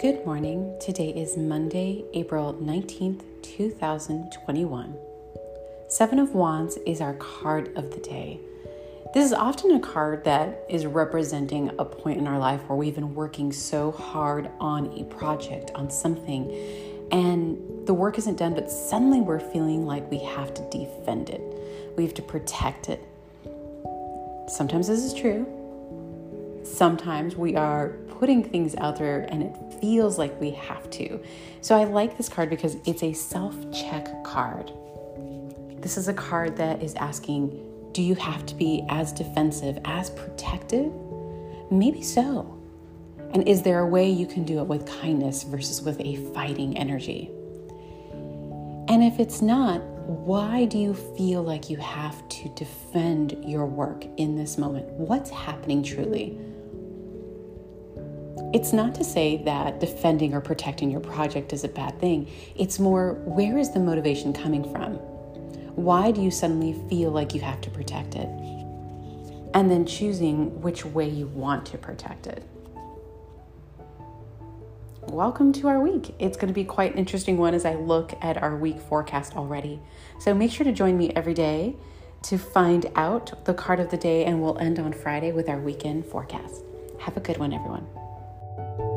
Good morning. Today is Monday, April 19th, 2021. Seven of Wands is our card of the day. This is often a card that is representing a point in our life where we've been working so hard on a project, on something, and the work isn't done, but suddenly we're feeling like we have to defend it. We have to protect it. Sometimes this is true. Sometimes we are putting things out there and it feels like we have to. So I like this card because it's a self check card. This is a card that is asking, do you have to be as defensive, as protective? Maybe so. And is there a way you can do it with kindness versus with a fighting energy? And if it's not, why do you feel like you have to defend your work in this moment? What's happening truly? It's not to say that defending or protecting your project is a bad thing. It's more where is the motivation coming from? Why do you suddenly feel like you have to protect it? And then choosing which way you want to protect it. Welcome to our week. It's going to be quite an interesting one as I look at our week forecast already. So make sure to join me every day to find out the card of the day, and we'll end on Friday with our weekend forecast. Have a good one, everyone. Bye.